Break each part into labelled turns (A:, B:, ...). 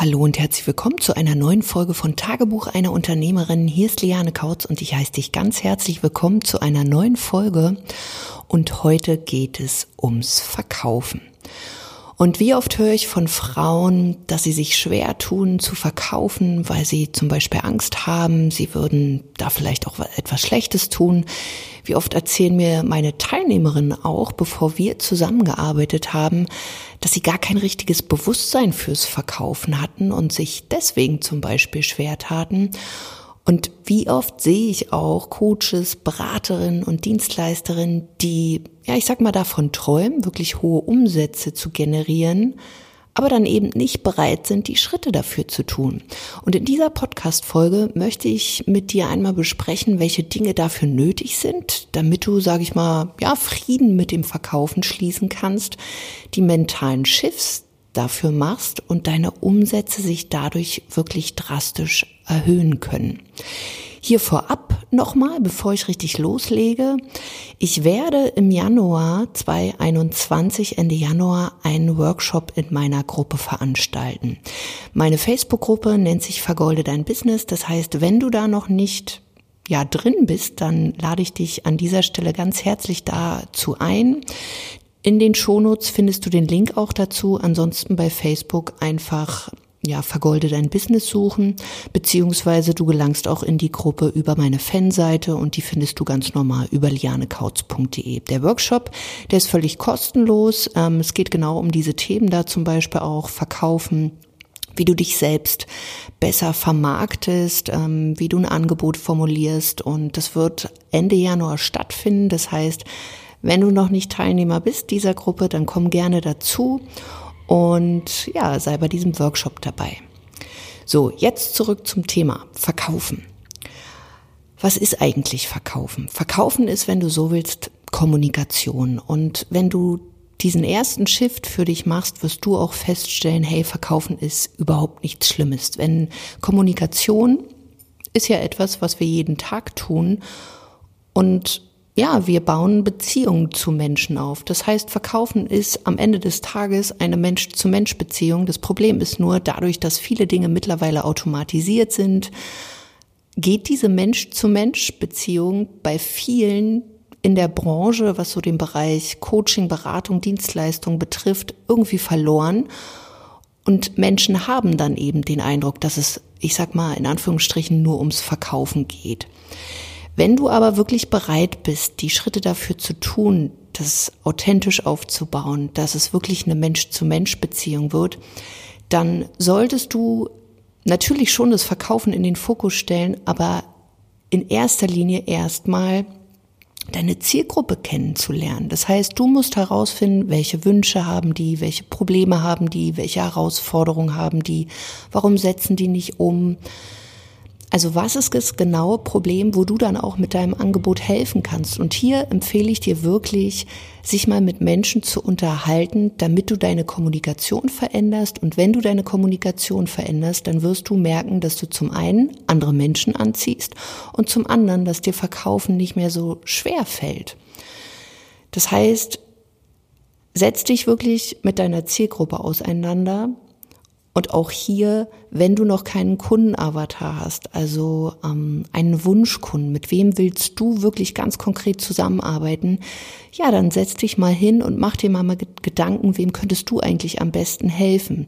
A: Hallo und herzlich willkommen zu einer neuen Folge von Tagebuch einer Unternehmerin. Hier ist Liane Kautz und ich heiße dich ganz herzlich willkommen zu einer neuen Folge. Und heute geht es ums Verkaufen. Und wie oft höre ich von Frauen, dass sie sich schwer tun zu verkaufen, weil sie zum Beispiel Angst haben, sie würden da vielleicht auch etwas Schlechtes tun. Wie oft erzählen mir meine Teilnehmerinnen auch, bevor wir zusammengearbeitet haben, dass sie gar kein richtiges Bewusstsein fürs Verkaufen hatten und sich deswegen zum Beispiel schwer taten. Und wie oft sehe ich auch Coaches, Beraterinnen und Dienstleisterinnen, die, ja, ich sag mal, davon träumen, wirklich hohe Umsätze zu generieren, aber dann eben nicht bereit sind, die Schritte dafür zu tun. Und in dieser Podcast-Folge möchte ich mit dir einmal besprechen, welche Dinge dafür nötig sind, damit du, sage ich mal, ja, Frieden mit dem Verkaufen schließen kannst, die mentalen Schiffs dafür machst und deine Umsätze sich dadurch wirklich drastisch erhöhen können. Hier vorab nochmal, bevor ich richtig loslege. Ich werde im Januar 2021, Ende Januar, einen Workshop in meiner Gruppe veranstalten. Meine Facebook-Gruppe nennt sich Vergolde dein Business. Das heißt, wenn du da noch nicht ja drin bist, dann lade ich dich an dieser Stelle ganz herzlich dazu ein. In den Shownotes findest du den Link auch dazu. Ansonsten bei Facebook einfach ja, vergolde dein Business suchen, beziehungsweise du gelangst auch in die Gruppe über meine Fanseite und die findest du ganz normal über lianekautz.de. Der Workshop, der ist völlig kostenlos. Ähm, es geht genau um diese Themen da zum Beispiel auch Verkaufen, wie du dich selbst besser vermarktest, ähm, wie du ein Angebot formulierst und das wird Ende Januar stattfinden. Das heißt, wenn du noch nicht Teilnehmer bist dieser Gruppe, dann komm gerne dazu und ja, sei bei diesem Workshop dabei. So, jetzt zurück zum Thema Verkaufen. Was ist eigentlich Verkaufen? Verkaufen ist, wenn du so willst, Kommunikation. Und wenn du diesen ersten Shift für dich machst, wirst du auch feststellen, hey, Verkaufen ist überhaupt nichts Schlimmes. Wenn Kommunikation ist ja etwas, was wir jeden Tag tun und ja, wir bauen Beziehungen zu Menschen auf. Das heißt, Verkaufen ist am Ende des Tages eine Mensch-zu-Mensch-Beziehung. Das Problem ist nur, dadurch, dass viele Dinge mittlerweile automatisiert sind, geht diese Mensch-zu-Mensch-Beziehung bei vielen in der Branche, was so den Bereich Coaching, Beratung, Dienstleistung betrifft, irgendwie verloren. Und Menschen haben dann eben den Eindruck, dass es, ich sag mal, in Anführungsstrichen nur ums Verkaufen geht. Wenn du aber wirklich bereit bist, die Schritte dafür zu tun, das authentisch aufzubauen, dass es wirklich eine Mensch-zu-Mensch-Beziehung wird, dann solltest du natürlich schon das Verkaufen in den Fokus stellen, aber in erster Linie erstmal deine Zielgruppe kennenzulernen. Das heißt, du musst herausfinden, welche Wünsche haben die, welche Probleme haben die, welche Herausforderungen haben die, warum setzen die nicht um, also was ist das genaue Problem, wo du dann auch mit deinem Angebot helfen kannst? Und hier empfehle ich dir wirklich, sich mal mit Menschen zu unterhalten, damit du deine Kommunikation veränderst. Und wenn du deine Kommunikation veränderst, dann wirst du merken, dass du zum einen andere Menschen anziehst und zum anderen, dass dir Verkaufen nicht mehr so schwer fällt. Das heißt, setz dich wirklich mit deiner Zielgruppe auseinander, und auch hier, wenn du noch keinen Kundenavatar hast, also ähm, einen Wunschkunden, mit wem willst du wirklich ganz konkret zusammenarbeiten, ja, dann setz dich mal hin und mach dir mal, mal Gedanken, wem könntest du eigentlich am besten helfen.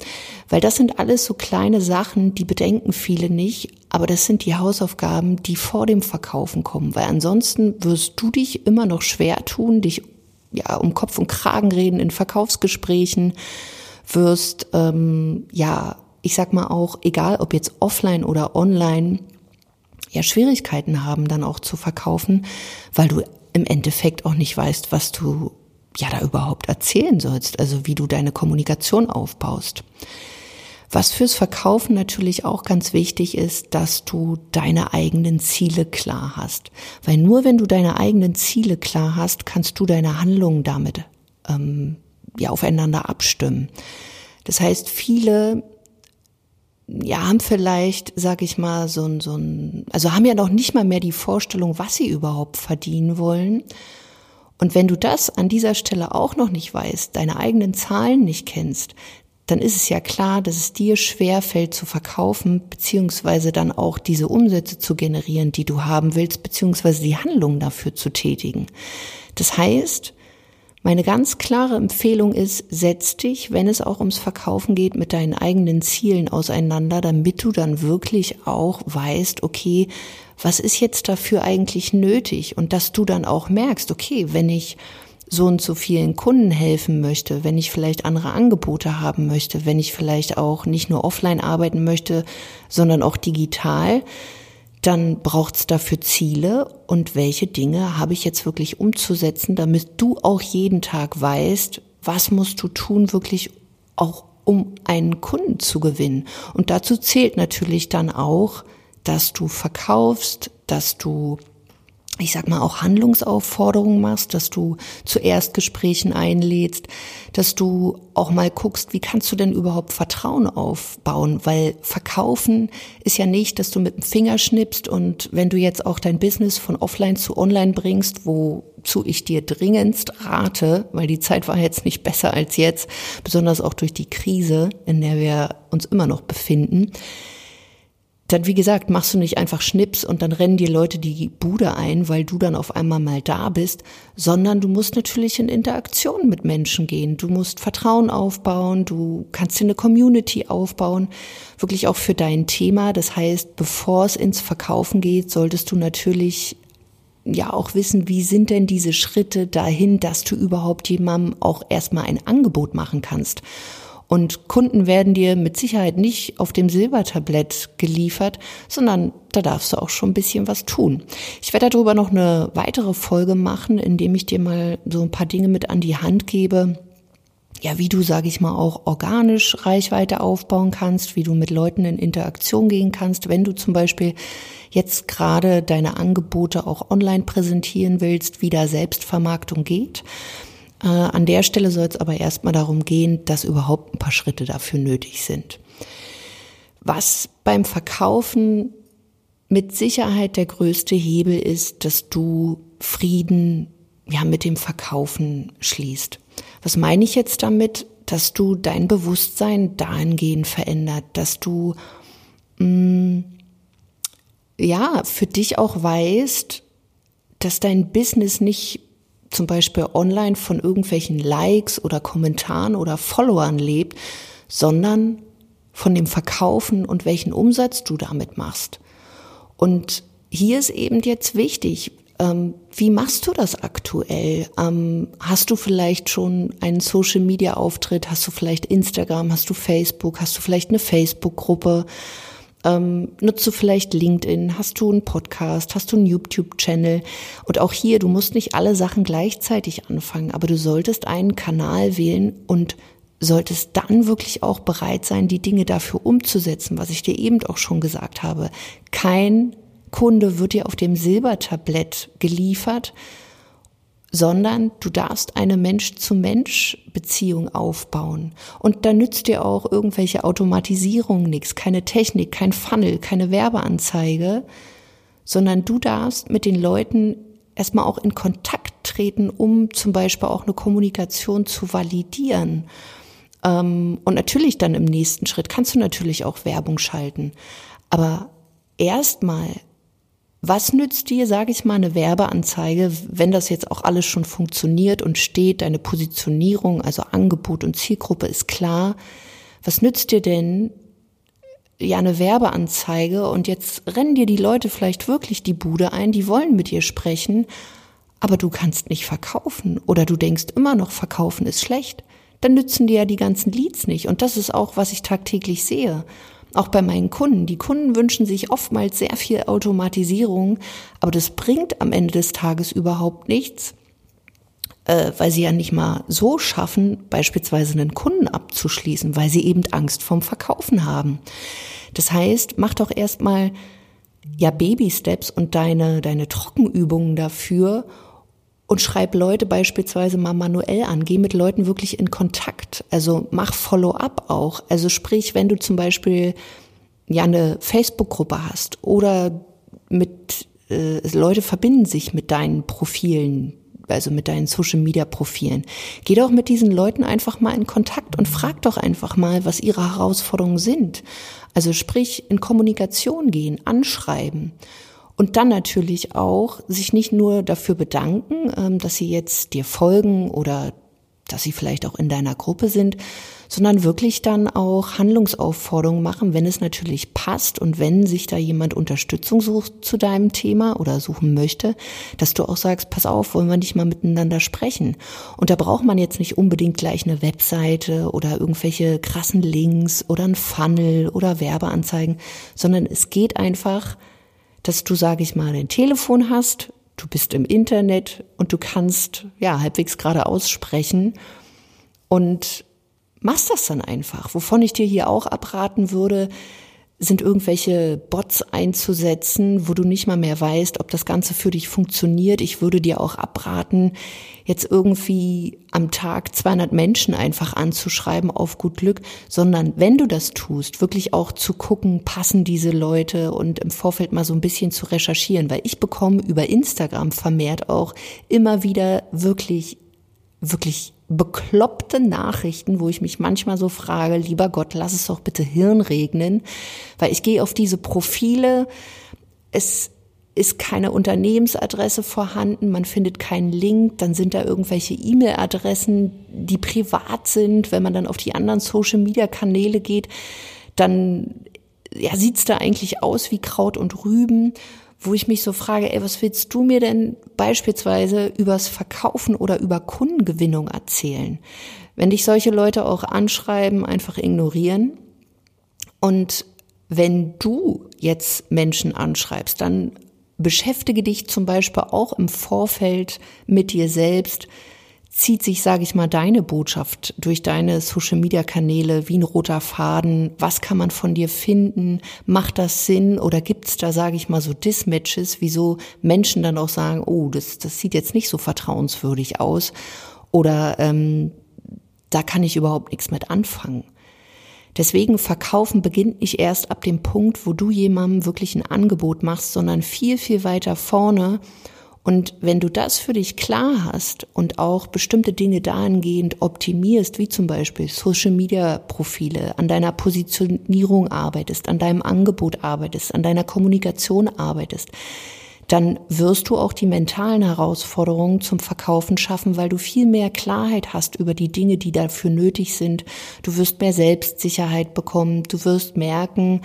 A: Weil das sind alles so kleine Sachen, die bedenken viele nicht, aber das sind die Hausaufgaben, die vor dem Verkaufen kommen. Weil ansonsten wirst du dich immer noch schwer tun, dich ja um Kopf und Kragen reden in Verkaufsgesprächen wirst, ähm, ja, ich sag mal auch, egal ob jetzt offline oder online, ja, Schwierigkeiten haben, dann auch zu verkaufen, weil du im Endeffekt auch nicht weißt, was du ja da überhaupt erzählen sollst, also wie du deine Kommunikation aufbaust. Was fürs Verkaufen natürlich auch ganz wichtig ist, dass du deine eigenen Ziele klar hast. Weil nur wenn du deine eigenen Ziele klar hast, kannst du deine Handlungen damit ähm, ja aufeinander abstimmen. Das heißt, viele ja, haben vielleicht, sag ich mal, so ein, so ein, also haben ja noch nicht mal mehr die Vorstellung, was sie überhaupt verdienen wollen. Und wenn du das an dieser Stelle auch noch nicht weißt, deine eigenen Zahlen nicht kennst, dann ist es ja klar, dass es dir schwer fällt zu verkaufen, beziehungsweise dann auch diese Umsätze zu generieren, die du haben willst, beziehungsweise die Handlung dafür zu tätigen. Das heißt, meine ganz klare Empfehlung ist, setz dich, wenn es auch ums Verkaufen geht, mit deinen eigenen Zielen auseinander, damit du dann wirklich auch weißt, okay, was ist jetzt dafür eigentlich nötig? Und dass du dann auch merkst, okay, wenn ich so und so vielen Kunden helfen möchte, wenn ich vielleicht andere Angebote haben möchte, wenn ich vielleicht auch nicht nur offline arbeiten möchte, sondern auch digital, dann braucht es dafür Ziele und welche Dinge habe ich jetzt wirklich umzusetzen, damit du auch jeden Tag weißt, was musst du tun, wirklich auch um einen Kunden zu gewinnen. Und dazu zählt natürlich dann auch, dass du verkaufst, dass du ich sag mal, auch Handlungsaufforderungen machst, dass du zu Erstgesprächen einlädst, dass du auch mal guckst, wie kannst du denn überhaupt Vertrauen aufbauen? Weil verkaufen ist ja nicht, dass du mit dem Finger schnippst und wenn du jetzt auch dein Business von offline zu online bringst, wozu ich dir dringendst rate, weil die Zeit war jetzt nicht besser als jetzt, besonders auch durch die Krise, in der wir uns immer noch befinden, dann, wie gesagt, machst du nicht einfach Schnips und dann rennen dir Leute die Bude ein, weil du dann auf einmal mal da bist, sondern du musst natürlich in Interaktion mit Menschen gehen. Du musst Vertrauen aufbauen, du kannst dir eine Community aufbauen, wirklich auch für dein Thema. Das heißt, bevor es ins Verkaufen geht, solltest du natürlich ja auch wissen, wie sind denn diese Schritte dahin, dass du überhaupt jemandem auch erstmal ein Angebot machen kannst. Und Kunden werden dir mit Sicherheit nicht auf dem Silbertablett geliefert, sondern da darfst du auch schon ein bisschen was tun. Ich werde darüber noch eine weitere Folge machen, indem ich dir mal so ein paar Dinge mit an die Hand gebe. Ja, wie du, sage ich mal, auch organisch Reichweite aufbauen kannst, wie du mit Leuten in Interaktion gehen kannst, wenn du zum Beispiel jetzt gerade deine Angebote auch online präsentieren willst, wie da Selbstvermarktung geht. Äh, an der Stelle soll es aber erstmal darum gehen, dass überhaupt ein paar Schritte dafür nötig sind. Was beim Verkaufen mit Sicherheit der größte Hebel ist, dass du Frieden ja mit dem Verkaufen schließt. Was meine ich jetzt damit? Dass du dein Bewusstsein dahingehend verändert, dass du mh, mm, ja für dich auch weißt, dass dein Business nicht zum Beispiel online von irgendwelchen Likes oder Kommentaren oder Followern lebt, sondern von dem Verkaufen und welchen Umsatz du damit machst. Und hier ist eben jetzt wichtig, ähm, wie machst du das aktuell? Ähm, hast du vielleicht schon einen Social-Media-Auftritt? Hast du vielleicht Instagram? Hast du Facebook? Hast du vielleicht eine Facebook-Gruppe? Ähm, nutzt du vielleicht LinkedIn? Hast du einen Podcast? Hast du einen YouTube-Channel? Und auch hier, du musst nicht alle Sachen gleichzeitig anfangen, aber du solltest einen Kanal wählen und solltest dann wirklich auch bereit sein, die Dinge dafür umzusetzen, was ich dir eben auch schon gesagt habe. Kein Kunde wird dir auf dem Silbertablett geliefert, sondern du darfst eine Mensch-zu-Mensch-Beziehung aufbauen. Und da nützt dir auch irgendwelche Automatisierung nichts, keine Technik, kein Funnel, keine Werbeanzeige, sondern du darfst mit den Leuten erstmal auch in Kontakt treten, um zum Beispiel auch eine Kommunikation zu validieren. Ähm, und natürlich dann im nächsten Schritt kannst du natürlich auch Werbung schalten. Aber erstmal was nützt dir, sage ich mal, eine Werbeanzeige, wenn das jetzt auch alles schon funktioniert und steht, deine Positionierung, also Angebot und Zielgruppe ist klar. Was nützt dir denn ja eine Werbeanzeige und jetzt rennen dir die Leute vielleicht wirklich die Bude ein, die wollen mit dir sprechen, aber du kannst nicht verkaufen oder du denkst immer noch, verkaufen ist schlecht. Dann nützen dir ja die ganzen Leads nicht und das ist auch, was ich tagtäglich sehe auch bei meinen Kunden. Die Kunden wünschen sich oftmals sehr viel Automatisierung, aber das bringt am Ende des Tages überhaupt nichts, äh, weil sie ja nicht mal so schaffen, beispielsweise einen Kunden abzuschließen, weil sie eben Angst vom Verkaufen haben. Das heißt, mach doch erstmal ja Baby Steps und deine deine Trockenübungen dafür und schreib Leute beispielsweise mal manuell an. Geh mit Leuten wirklich in Kontakt. Also mach Follow-up auch. Also sprich, wenn du zum Beispiel ja eine Facebook-Gruppe hast oder mit äh, Leute verbinden sich mit deinen Profilen, also mit deinen Social Media Profilen. Geh doch mit diesen Leuten einfach mal in Kontakt und frag doch einfach mal, was ihre Herausforderungen sind. Also sprich, in Kommunikation gehen, anschreiben. Und dann natürlich auch sich nicht nur dafür bedanken, ähm, dass sie jetzt dir folgen oder dass sie vielleicht auch in deiner Gruppe sind, sondern wirklich dann auch Handlungsaufforderungen machen, wenn es natürlich passt und wenn sich da jemand Unterstützung sucht zu deinem Thema oder suchen möchte, dass du auch sagst, pass auf, wollen wir nicht mal miteinander sprechen. Und da braucht man jetzt nicht unbedingt gleich eine Webseite oder irgendwelche krassen Links oder ein Funnel oder Werbeanzeigen, sondern es geht einfach, dass du, sage ich mal, ein Telefon hast, du bist im Internet und du kannst ja halbwegs gerade aussprechen und machst das dann einfach. Wovon ich dir hier auch abraten würde, sind irgendwelche Bots einzusetzen, wo du nicht mal mehr weißt, ob das Ganze für dich funktioniert. Ich würde dir auch abraten, jetzt irgendwie am Tag 200 Menschen einfach anzuschreiben auf gut Glück, sondern wenn du das tust, wirklich auch zu gucken, passen diese Leute und im Vorfeld mal so ein bisschen zu recherchieren, weil ich bekomme über Instagram vermehrt auch immer wieder wirklich, wirklich bekloppte Nachrichten, wo ich mich manchmal so frage, lieber Gott, lass es doch bitte Hirn regnen, weil ich gehe auf diese Profile, es ist keine Unternehmensadresse vorhanden, man findet keinen Link, dann sind da irgendwelche E-Mail-Adressen, die privat sind. Wenn man dann auf die anderen Social-Media-Kanäle geht, dann ja, sieht's da eigentlich aus wie Kraut und Rüben wo ich mich so frage, ey, was willst du mir denn beispielsweise übers Verkaufen oder über Kundengewinnung erzählen? Wenn dich solche Leute auch anschreiben, einfach ignorieren. Und wenn du jetzt Menschen anschreibst, dann beschäftige dich zum Beispiel auch im Vorfeld mit dir selbst, zieht sich, sage ich mal, deine Botschaft durch deine Social-Media-Kanäle wie ein roter Faden? Was kann man von dir finden? Macht das Sinn? Oder gibt's da, sage ich mal, so Dismatches, wieso Menschen dann auch sagen, oh, das, das sieht jetzt nicht so vertrauenswürdig aus? Oder ähm, da kann ich überhaupt nichts mit anfangen. Deswegen verkaufen beginnt nicht erst ab dem Punkt, wo du jemandem wirklich ein Angebot machst, sondern viel, viel weiter vorne und wenn du das für dich klar hast und auch bestimmte Dinge dahingehend optimierst, wie zum Beispiel Social Media Profile, an deiner Positionierung arbeitest, an deinem Angebot arbeitest, an deiner Kommunikation arbeitest, dann wirst du auch die mentalen Herausforderungen zum Verkaufen schaffen, weil du viel mehr Klarheit hast über die Dinge, die dafür nötig sind. Du wirst mehr Selbstsicherheit bekommen. Du wirst merken,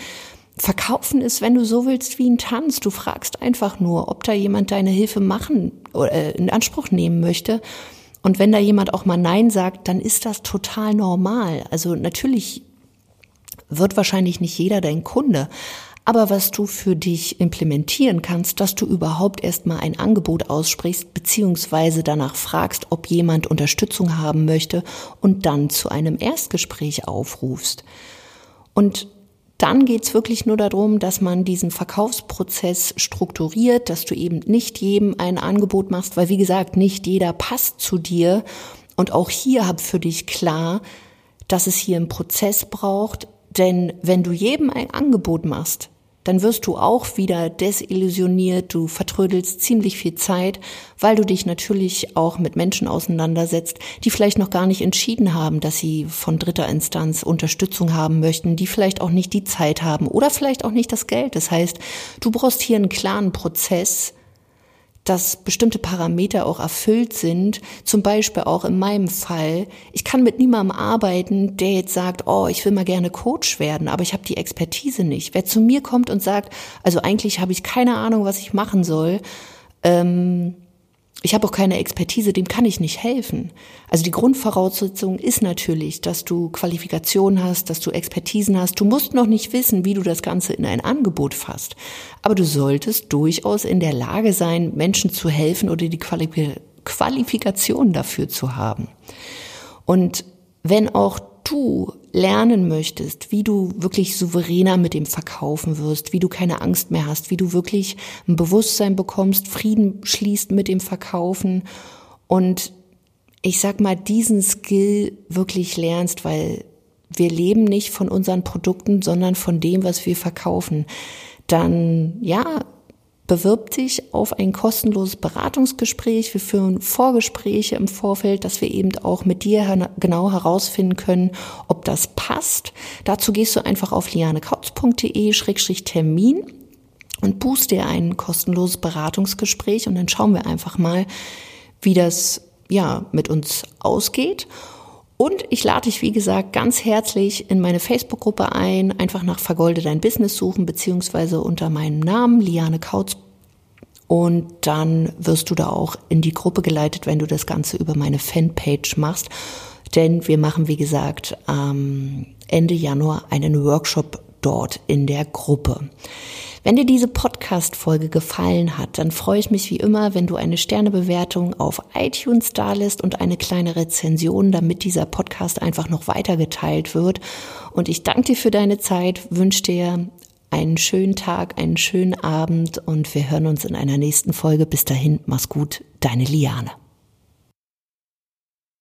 A: Verkaufen ist, wenn du so willst, wie ein Tanz. Du fragst einfach nur, ob da jemand deine Hilfe machen oder äh, in Anspruch nehmen möchte. Und wenn da jemand auch mal Nein sagt, dann ist das total normal. Also natürlich wird wahrscheinlich nicht jeder dein Kunde. Aber was du für dich implementieren kannst, dass du überhaupt erstmal ein Angebot aussprichst, beziehungsweise danach fragst, ob jemand Unterstützung haben möchte und dann zu einem Erstgespräch aufrufst. Und dann geht's wirklich nur darum, dass man diesen Verkaufsprozess strukturiert, dass du eben nicht jedem ein Angebot machst, weil wie gesagt, nicht jeder passt zu dir. Und auch hier hab für dich klar, dass es hier einen Prozess braucht. Denn wenn du jedem ein Angebot machst, dann wirst du auch wieder desillusioniert, du vertrödelst ziemlich viel Zeit, weil du dich natürlich auch mit Menschen auseinandersetzt, die vielleicht noch gar nicht entschieden haben, dass sie von dritter Instanz Unterstützung haben möchten, die vielleicht auch nicht die Zeit haben oder vielleicht auch nicht das Geld. Das heißt, du brauchst hier einen klaren Prozess, dass bestimmte Parameter auch erfüllt sind. Zum Beispiel auch in meinem Fall. Ich kann mit niemandem arbeiten, der jetzt sagt, oh, ich will mal gerne Coach werden, aber ich habe die Expertise nicht. Wer zu mir kommt und sagt, also eigentlich habe ich keine Ahnung, was ich machen soll, ähm, ich habe auch keine Expertise, dem kann ich nicht helfen. Also die Grundvoraussetzung ist natürlich, dass du Qualifikationen hast, dass du Expertisen hast. Du musst noch nicht wissen, wie du das Ganze in ein Angebot fasst. Aber du solltest durchaus in der Lage sein, Menschen zu helfen oder die Qualifikation dafür zu haben. Und wenn auch du lernen möchtest, wie du wirklich souveräner mit dem Verkaufen wirst, wie du keine Angst mehr hast, wie du wirklich ein Bewusstsein bekommst, Frieden schließt mit dem Verkaufen und ich sag mal, diesen Skill wirklich lernst, weil wir leben nicht von unseren Produkten, sondern von dem, was wir verkaufen, dann ja, bewirb dich auf ein kostenloses Beratungsgespräch. Wir führen Vorgespräche im Vorfeld, dass wir eben auch mit dir genau herausfinden können, ob das passt. Dazu gehst du einfach auf lianekautz.de-termin und buchst dir ein kostenloses Beratungsgespräch und dann schauen wir einfach mal, wie das ja mit uns ausgeht. Und ich lade dich, wie gesagt, ganz herzlich in meine Facebook-Gruppe ein. Einfach nach Vergolde dein Business suchen, beziehungsweise unter meinem Namen, Liane Kautz. Und dann wirst du da auch in die Gruppe geleitet, wenn du das Ganze über meine Fanpage machst. Denn wir machen, wie gesagt, Ende Januar einen Workshop dort in der Gruppe. Wenn dir diese Podcast-Folge gefallen hat, dann freue ich mich wie immer, wenn du eine Sternebewertung auf iTunes dalässt und eine kleine Rezension, damit dieser Podcast einfach noch weitergeteilt wird. Und ich danke dir für deine Zeit, wünsche dir einen schönen Tag, einen schönen Abend und wir hören uns in einer nächsten Folge. Bis dahin, mach's gut, deine Liane.